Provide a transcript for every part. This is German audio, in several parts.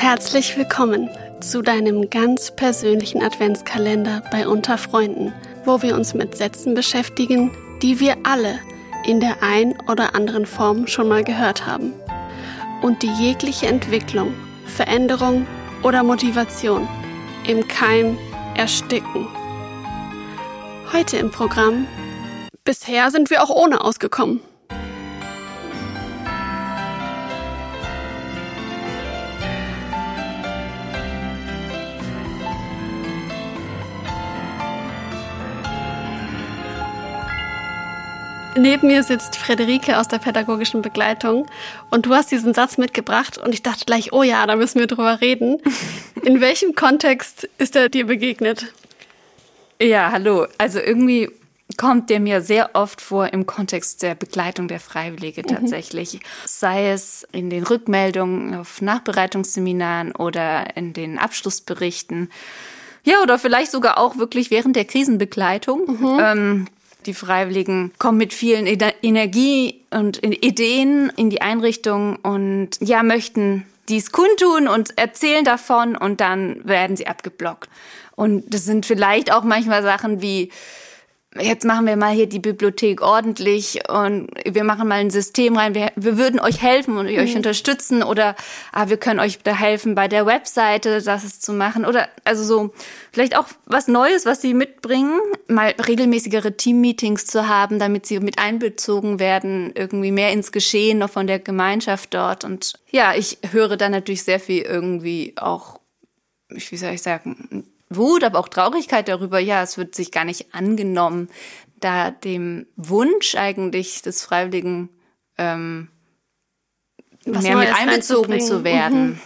Herzlich willkommen zu deinem ganz persönlichen Adventskalender bei Unter Freunden, wo wir uns mit Sätzen beschäftigen, die wir alle in der ein oder anderen Form schon mal gehört haben und die jegliche Entwicklung, Veränderung oder Motivation im Keim ersticken. Heute im Programm Bisher sind wir auch ohne ausgekommen. Neben mir sitzt Frederike aus der pädagogischen Begleitung und du hast diesen Satz mitgebracht und ich dachte gleich, oh ja, da müssen wir drüber reden. In welchem Kontext ist er dir begegnet? Ja, hallo. Also irgendwie kommt der mir sehr oft vor im Kontext der Begleitung der Freiwillige mhm. tatsächlich. Mhm. Sei es in den Rückmeldungen auf Nachbereitungsseminaren oder in den Abschlussberichten. Ja, oder vielleicht sogar auch wirklich während der Krisenbegleitung. Mhm. Ähm, die Freiwilligen kommen mit vielen Energie und Ideen in die Einrichtung und ja, möchten dies kundtun und erzählen davon und dann werden sie abgeblockt. Und das sind vielleicht auch manchmal Sachen wie, jetzt machen wir mal hier die Bibliothek ordentlich und wir machen mal ein System rein. Wir, wir würden euch helfen und euch mhm. unterstützen oder ah, wir können euch da helfen bei der Webseite, das zu machen oder also so vielleicht auch was Neues, was sie mitbringen, mal regelmäßigere Teammeetings zu haben, damit sie mit einbezogen werden, irgendwie mehr ins Geschehen noch von der Gemeinschaft dort und ja, ich höre da natürlich sehr viel irgendwie auch, wie soll ich sagen, Wut, aber auch Traurigkeit darüber, ja, es wird sich gar nicht angenommen, da dem Wunsch eigentlich des Freiwilligen ähm, Was mehr mit einbezogen zu werden. Mhm.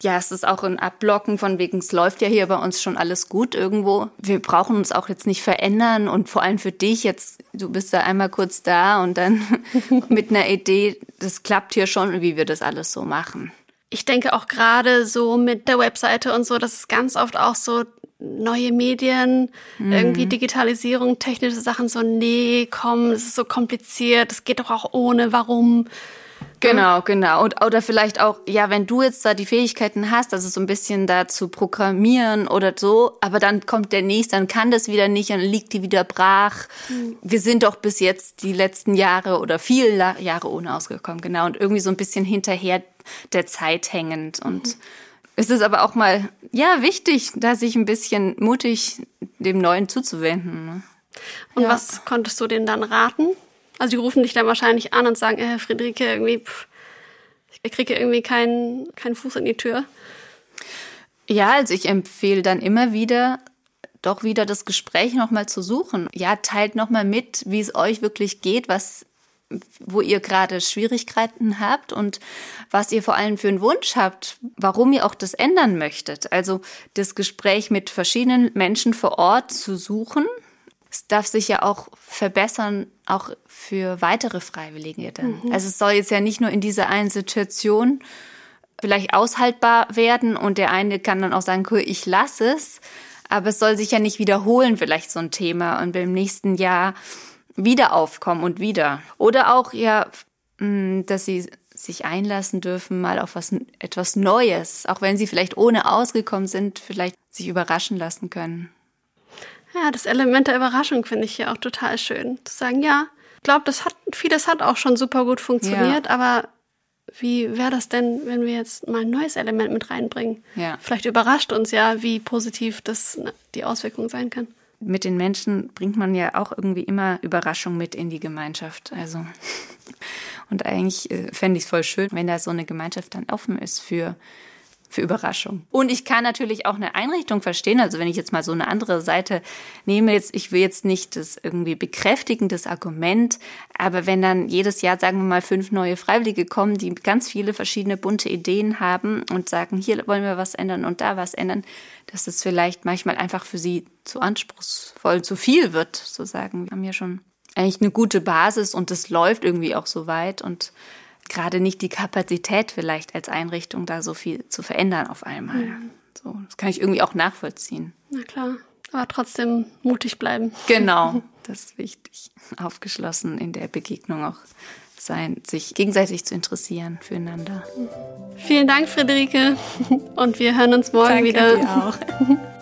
Ja, es ist auch ein Abblocken von wegen, es läuft ja hier bei uns schon alles gut irgendwo. Wir brauchen uns auch jetzt nicht verändern und vor allem für dich jetzt, du bist da einmal kurz da und dann mit einer Idee, das klappt hier schon, wie wir das alles so machen ich denke auch gerade so mit der Webseite und so, dass es ganz oft auch so neue Medien, mhm. irgendwie Digitalisierung, technische Sachen so, nee, komm, es ist so kompliziert, es geht doch auch ohne, warum? Genau, genau. Und, oder vielleicht auch, ja, wenn du jetzt da die Fähigkeiten hast, also so ein bisschen da zu programmieren oder so, aber dann kommt der nächste, dann kann das wieder nicht, dann liegt die wieder brach. Mhm. Wir sind doch bis jetzt die letzten Jahre oder viele Jahre ohne ausgekommen, genau. Und irgendwie so ein bisschen hinterher der Zeit hängend. Und mhm. es ist aber auch mal, ja, wichtig, da sich ein bisschen mutig dem Neuen zuzuwenden. Ne? Und ja. was konntest du denen dann raten? Also die rufen dich dann wahrscheinlich an und sagen, äh, Friederike, irgendwie, pff, ich kriege irgendwie keinen, keinen Fuß in die Tür. Ja, also ich empfehle dann immer wieder, doch wieder das Gespräch nochmal zu suchen. Ja, teilt nochmal mit, wie es euch wirklich geht, was wo ihr gerade Schwierigkeiten habt und was ihr vor allem für einen Wunsch habt, warum ihr auch das ändern möchtet. Also das Gespräch mit verschiedenen Menschen vor Ort zu suchen. Es darf sich ja auch verbessern, auch für weitere Freiwillige dann. Mhm. Also es soll jetzt ja nicht nur in dieser einen Situation vielleicht aushaltbar werden und der eine kann dann auch sagen, cool, ich lasse es, aber es soll sich ja nicht wiederholen, vielleicht so ein Thema und beim nächsten Jahr wieder aufkommen und wieder. Oder auch, ja, mm, dass sie sich einlassen dürfen, mal auf was, etwas Neues, auch wenn sie vielleicht ohne ausgekommen sind, vielleicht sich überraschen lassen können. Ja, das Element der Überraschung finde ich hier auch total schön. Zu sagen, ja, ich glaube, das hat, vieles hat auch schon super gut funktioniert, ja. aber wie wäre das denn, wenn wir jetzt mal ein neues Element mit reinbringen? Ja. Vielleicht überrascht uns ja, wie positiv das die Auswirkung sein kann mit den Menschen bringt man ja auch irgendwie immer Überraschung mit in die Gemeinschaft. Also und eigentlich äh, fände ich es voll schön, wenn da so eine Gemeinschaft dann offen ist für für Überraschung. Und ich kann natürlich auch eine Einrichtung verstehen. Also wenn ich jetzt mal so eine andere Seite nehme, jetzt, ich will jetzt nicht das irgendwie bekräftigendes Argument, aber wenn dann jedes Jahr, sagen wir mal, fünf neue Freiwillige kommen, die ganz viele verschiedene bunte Ideen haben und sagen, hier wollen wir was ändern und da was ändern, dass es vielleicht manchmal einfach für sie zu anspruchsvoll, zu viel wird, so sagen. Wir haben ja schon eigentlich eine gute Basis und es läuft irgendwie auch so weit und gerade nicht die Kapazität vielleicht als Einrichtung da so viel zu verändern auf einmal. Mhm. So, das kann ich irgendwie auch nachvollziehen. Na klar. Aber trotzdem mutig bleiben. Genau, das ist wichtig. Aufgeschlossen in der Begegnung auch sein, sich gegenseitig zu interessieren füreinander. Vielen Dank, Friederike. Und wir hören uns morgen Danke wieder. Dir auch.